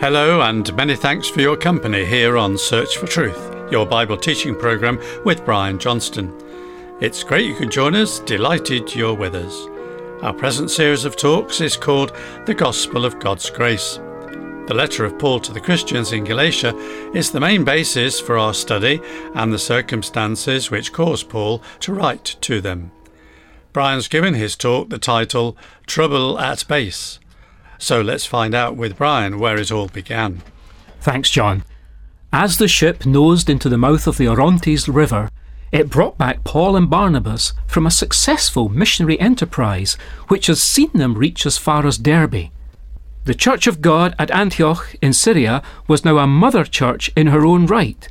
Hello, and many thanks for your company here on Search for Truth, your Bible teaching program with Brian Johnston. It's great you could join us, delighted you're with us. Our present series of talks is called The Gospel of God's Grace. The letter of Paul to the Christians in Galatia is the main basis for our study and the circumstances which caused Paul to write to them. Brian's given his talk the title Trouble at Base. So let's find out with Brian where it all began. Thanks, John. As the ship nosed into the mouth of the Orontes River, it brought back Paul and Barnabas from a successful missionary enterprise which has seen them reach as far as Derbe. The Church of God at Antioch in Syria was now a mother church in her own right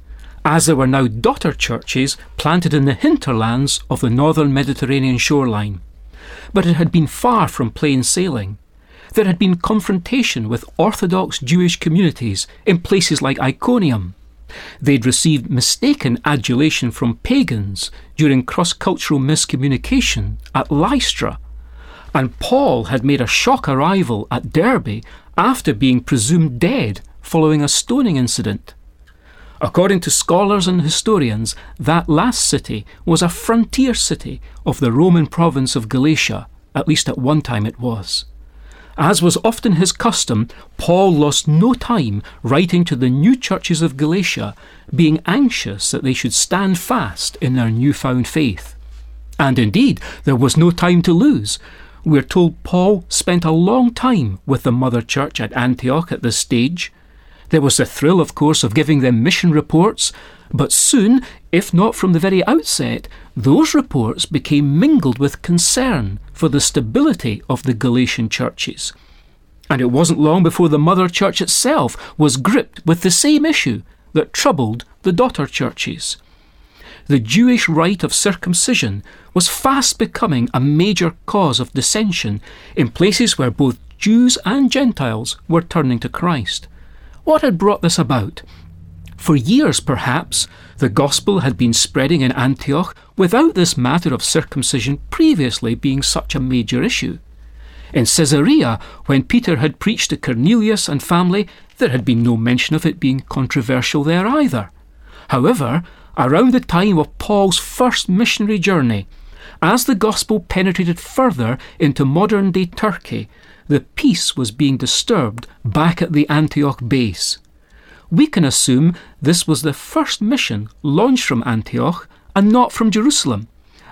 as there were now daughter churches planted in the hinterlands of the northern Mediterranean shoreline. But it had been far from plain sailing. There had been confrontation with Orthodox Jewish communities in places like Iconium. They'd received mistaken adulation from pagans during cross cultural miscommunication at Lystra. And Paul had made a shock arrival at Derbe after being presumed dead following a stoning incident. According to scholars and historians, that last city was a frontier city of the Roman province of Galatia, at least at one time it was. As was often his custom, Paul lost no time writing to the new churches of Galatia, being anxious that they should stand fast in their newfound faith. And indeed, there was no time to lose. We're told Paul spent a long time with the mother church at Antioch at this stage, there was the thrill, of course, of giving them mission reports, but soon, if not from the very outset, those reports became mingled with concern for the stability of the Galatian churches. And it wasn't long before the mother church itself was gripped with the same issue that troubled the daughter churches. The Jewish rite of circumcision was fast becoming a major cause of dissension in places where both Jews and Gentiles were turning to Christ. What had brought this about? For years, perhaps, the gospel had been spreading in Antioch without this matter of circumcision previously being such a major issue. In Caesarea, when Peter had preached to Cornelius and family, there had been no mention of it being controversial there either. However, around the time of Paul's first missionary journey, as the gospel penetrated further into modern day Turkey, the peace was being disturbed back at the Antioch base. We can assume this was the first mission launched from Antioch and not from Jerusalem.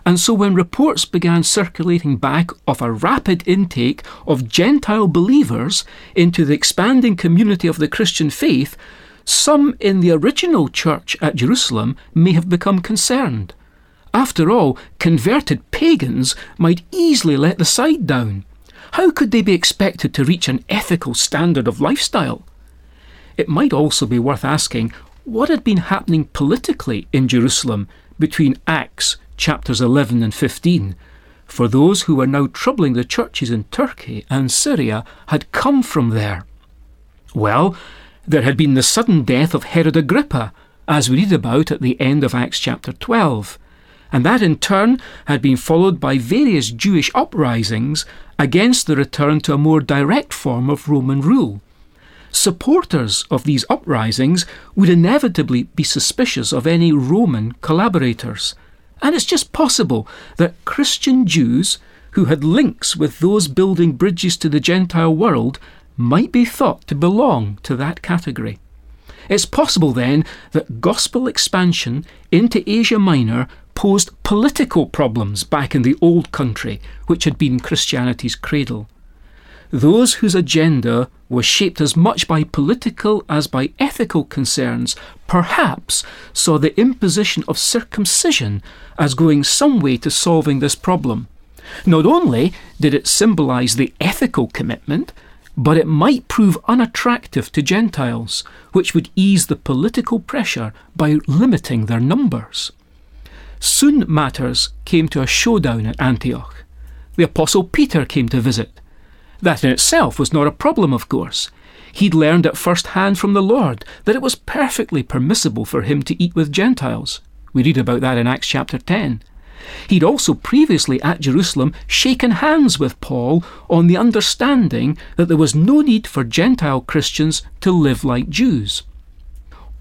And so, when reports began circulating back of a rapid intake of Gentile believers into the expanding community of the Christian faith, some in the original church at Jerusalem may have become concerned. After all, converted pagans might easily let the side down. How could they be expected to reach an ethical standard of lifestyle? It might also be worth asking what had been happening politically in Jerusalem between Acts chapters 11 and 15, for those who were now troubling the churches in Turkey and Syria had come from there. Well, there had been the sudden death of Herod Agrippa, as we read about at the end of Acts chapter 12 and that in turn had been followed by various Jewish uprisings against the return to a more direct form of Roman rule. Supporters of these uprisings would inevitably be suspicious of any Roman collaborators. And it's just possible that Christian Jews who had links with those building bridges to the Gentile world might be thought to belong to that category. It's possible then that gospel expansion into Asia Minor posed political problems back in the old country, which had been Christianity's cradle. Those whose agenda was shaped as much by political as by ethical concerns perhaps saw the imposition of circumcision as going some way to solving this problem. Not only did it symbolise the ethical commitment, but it might prove unattractive to Gentiles, which would ease the political pressure by limiting their numbers. Soon matters came to a showdown at Antioch. The Apostle Peter came to visit. That in itself was not a problem, of course. He'd learned at first hand from the Lord that it was perfectly permissible for him to eat with Gentiles. We read about that in Acts chapter 10. He'd also previously at Jerusalem shaken hands with Paul on the understanding that there was no need for Gentile Christians to live like Jews.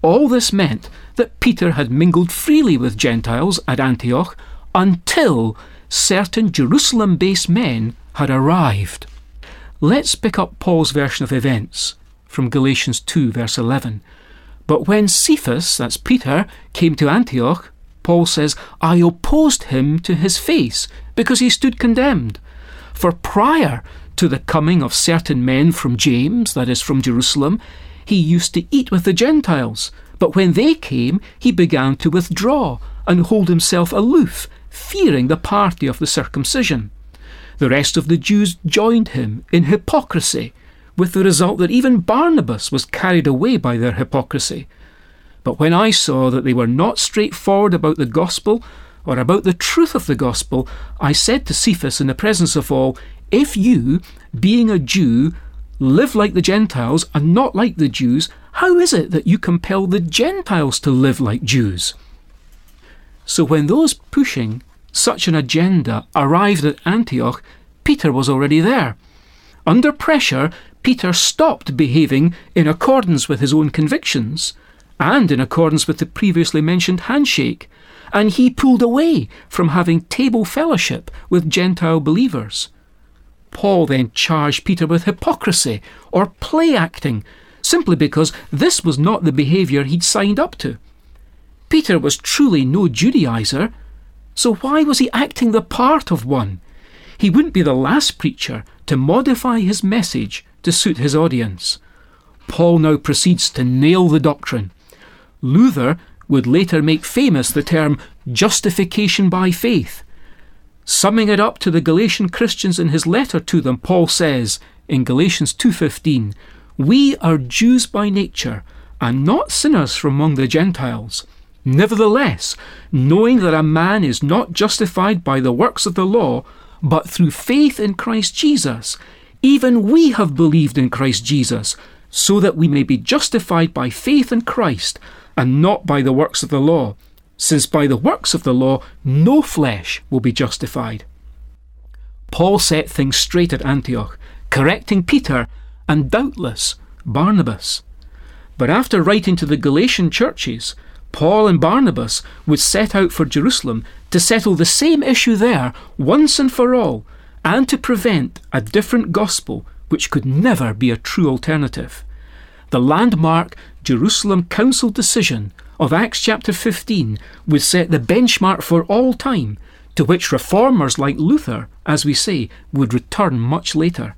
All this meant that Peter had mingled freely with Gentiles at Antioch until certain Jerusalem based men had arrived. Let's pick up Paul's version of events from Galatians 2, verse 11. But when Cephas, that's Peter, came to Antioch, Paul says, I opposed him to his face because he stood condemned. For prior to the coming of certain men from James, that is, from Jerusalem, he used to eat with the Gentiles. But when they came, he began to withdraw and hold himself aloof, fearing the party of the circumcision. The rest of the Jews joined him in hypocrisy, with the result that even Barnabas was carried away by their hypocrisy. But when I saw that they were not straightforward about the gospel, or about the truth of the gospel, I said to Cephas in the presence of all, If you, being a Jew, live like the Gentiles and not like the Jews, how is it that you compel the Gentiles to live like Jews? So when those pushing such an agenda arrived at Antioch, Peter was already there. Under pressure, Peter stopped behaving in accordance with his own convictions and in accordance with the previously mentioned handshake, and he pulled away from having table fellowship with Gentile believers. Paul then charged Peter with hypocrisy or play acting, simply because this was not the behaviour he'd signed up to. Peter was truly no Judaizer, so why was he acting the part of one? He wouldn't be the last preacher to modify his message to suit his audience. Paul now proceeds to nail the doctrine. Luther would later make famous the term justification by faith. Summing it up to the Galatian Christians in his letter to them, Paul says in Galatians 2:15, "We are Jews by nature, and not sinners from among the Gentiles." Nevertheless, knowing that a man is not justified by the works of the law, but through faith in Christ Jesus, even we have believed in Christ Jesus, so that we may be justified by faith in Christ and not by the works of the law, since by the works of the law no flesh will be justified. Paul set things straight at Antioch, correcting Peter and doubtless Barnabas. But after writing to the Galatian churches, Paul and Barnabas would set out for Jerusalem to settle the same issue there once and for all, and to prevent a different gospel which could never be a true alternative. The landmark Jerusalem Council decision of Acts chapter 15 would set the benchmark for all time, to which reformers like Luther, as we say, would return much later.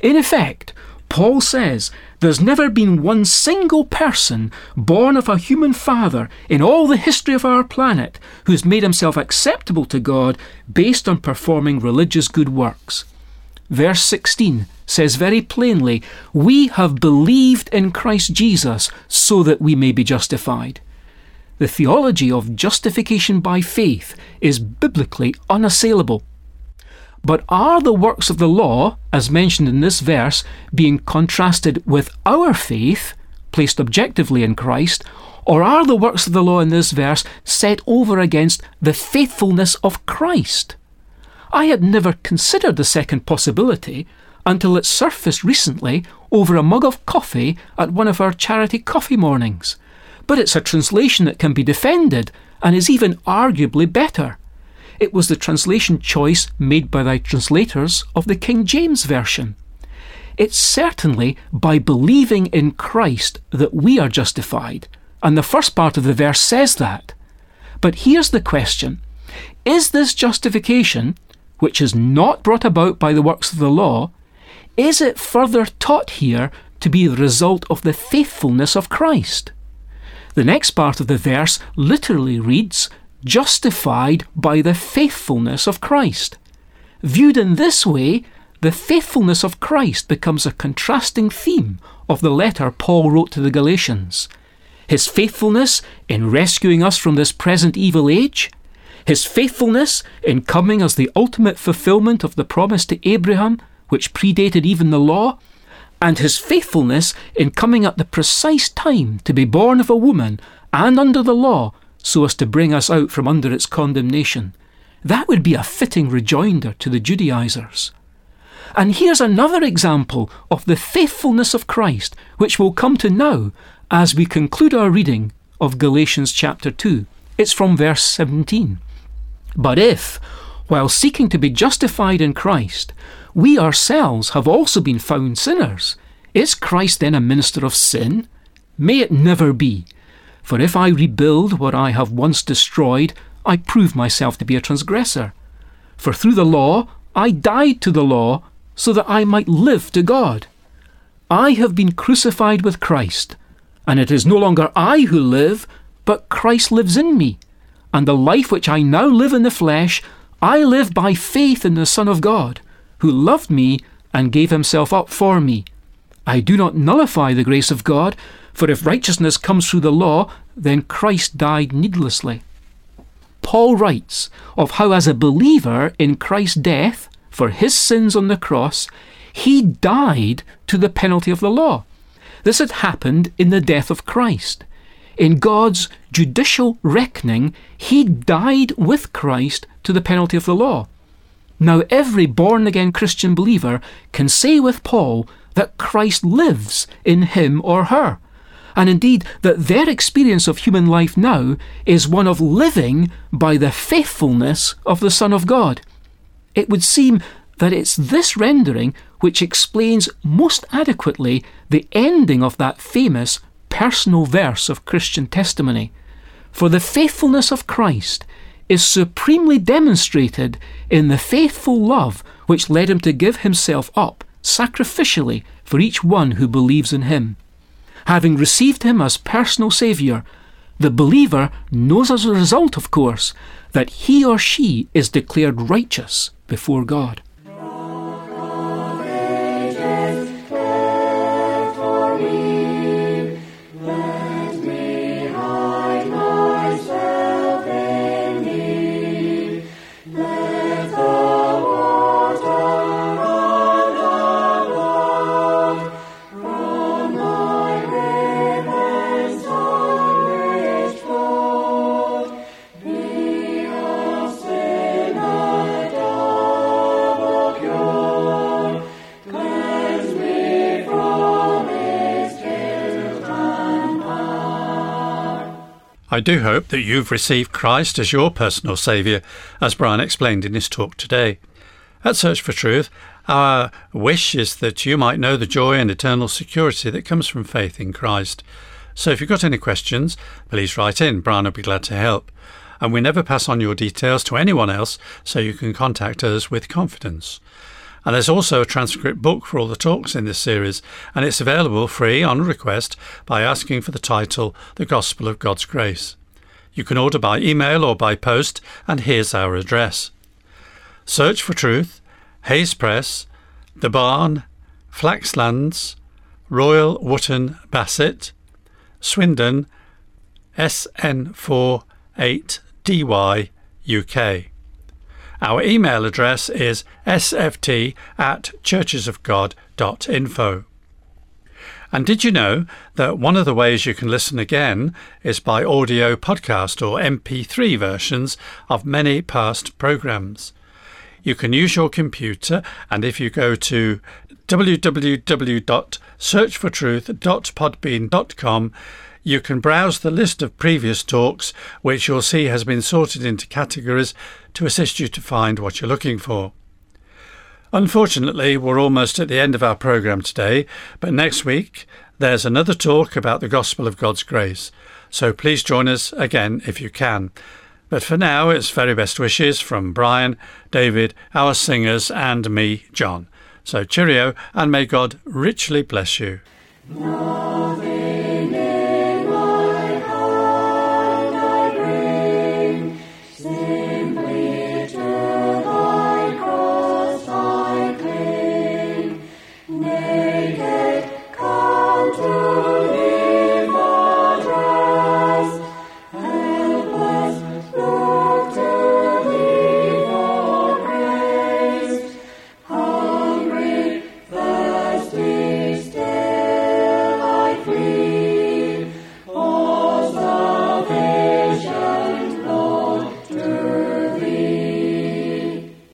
In effect, Paul says there's never been one single person born of a human father in all the history of our planet who's made himself acceptable to God based on performing religious good works. Verse 16 says very plainly, We have believed in Christ Jesus so that we may be justified. The theology of justification by faith is biblically unassailable. But are the works of the law, as mentioned in this verse, being contrasted with our faith, placed objectively in Christ, or are the works of the law in this verse set over against the faithfulness of Christ? I had never considered the second possibility until it surfaced recently over a mug of coffee at one of our charity coffee mornings. But it's a translation that can be defended and is even arguably better. It was the translation choice made by the translators of the King James Version. It's certainly by believing in Christ that we are justified, and the first part of the verse says that. But here's the question Is this justification, which is not brought about by the works of the law, is it further taught here to be the result of the faithfulness of Christ? The next part of the verse literally reads, justified by the faithfulness of Christ. Viewed in this way, the faithfulness of Christ becomes a contrasting theme of the letter Paul wrote to the Galatians. His faithfulness in rescuing us from this present evil age, his faithfulness in coming as the ultimate fulfillment of the promise to Abraham which predated even the law, and his faithfulness in coming at the precise time to be born of a woman and under the law so as to bring us out from under its condemnation. that would be a fitting rejoinder to the Judaizers. And here's another example of the faithfulness of Christ, which we'll come to now as we conclude our reading of Galatians chapter 2. It's from verse 17. But if, while seeking to be justified in Christ, we ourselves have also been found sinners, is Christ then a minister of sin? May it never be. For if I rebuild what I have once destroyed, I prove myself to be a transgressor. For through the law I died to the law, so that I might live to God. I have been crucified with Christ, and it is no longer I who live, but Christ lives in me. And the life which I now live in the flesh, I live by faith in the Son of God, who loved me and gave himself up for me. I do not nullify the grace of God, for if righteousness comes through the law, then Christ died needlessly. Paul writes of how, as a believer in Christ's death for his sins on the cross, he died to the penalty of the law. This had happened in the death of Christ. In God's judicial reckoning, he died with Christ to the penalty of the law. Now, every born again Christian believer can say with Paul that Christ lives in him or her and indeed that their experience of human life now is one of living by the faithfulness of the Son of God. It would seem that it's this rendering which explains most adequately the ending of that famous personal verse of Christian testimony. For the faithfulness of Christ is supremely demonstrated in the faithful love which led him to give himself up sacrificially for each one who believes in him having received him as personal Saviour, the believer knows as a result, of course, that he or she is declared righteous before God. I do hope that you've received Christ as your personal Saviour, as Brian explained in his talk today. At Search for Truth, our wish is that you might know the joy and eternal security that comes from faith in Christ. So if you've got any questions, please write in. Brian will be glad to help. And we never pass on your details to anyone else, so you can contact us with confidence. And there's also a transcript book for all the talks in this series, and it's available free on request by asking for the title The Gospel of God's Grace. You can order by email or by post, and here's our address Search for Truth, Hayes Press, The Barn, Flaxlands, Royal Wootton Bassett, Swindon, SN4 8DY, UK. Our email address is sft at churchesofgod.info. And did you know that one of the ways you can listen again is by audio podcast or MP3 versions of many past programs? You can use your computer, and if you go to www.searchfortruth.podbean.com, you can browse the list of previous talks, which you'll see has been sorted into categories to assist you to find what you're looking for. Unfortunately, we're almost at the end of our programme today, but next week there's another talk about the gospel of God's grace. So please join us again if you can. But for now, it's very best wishes from Brian, David, our singers, and me, John. So cheerio, and may God richly bless you.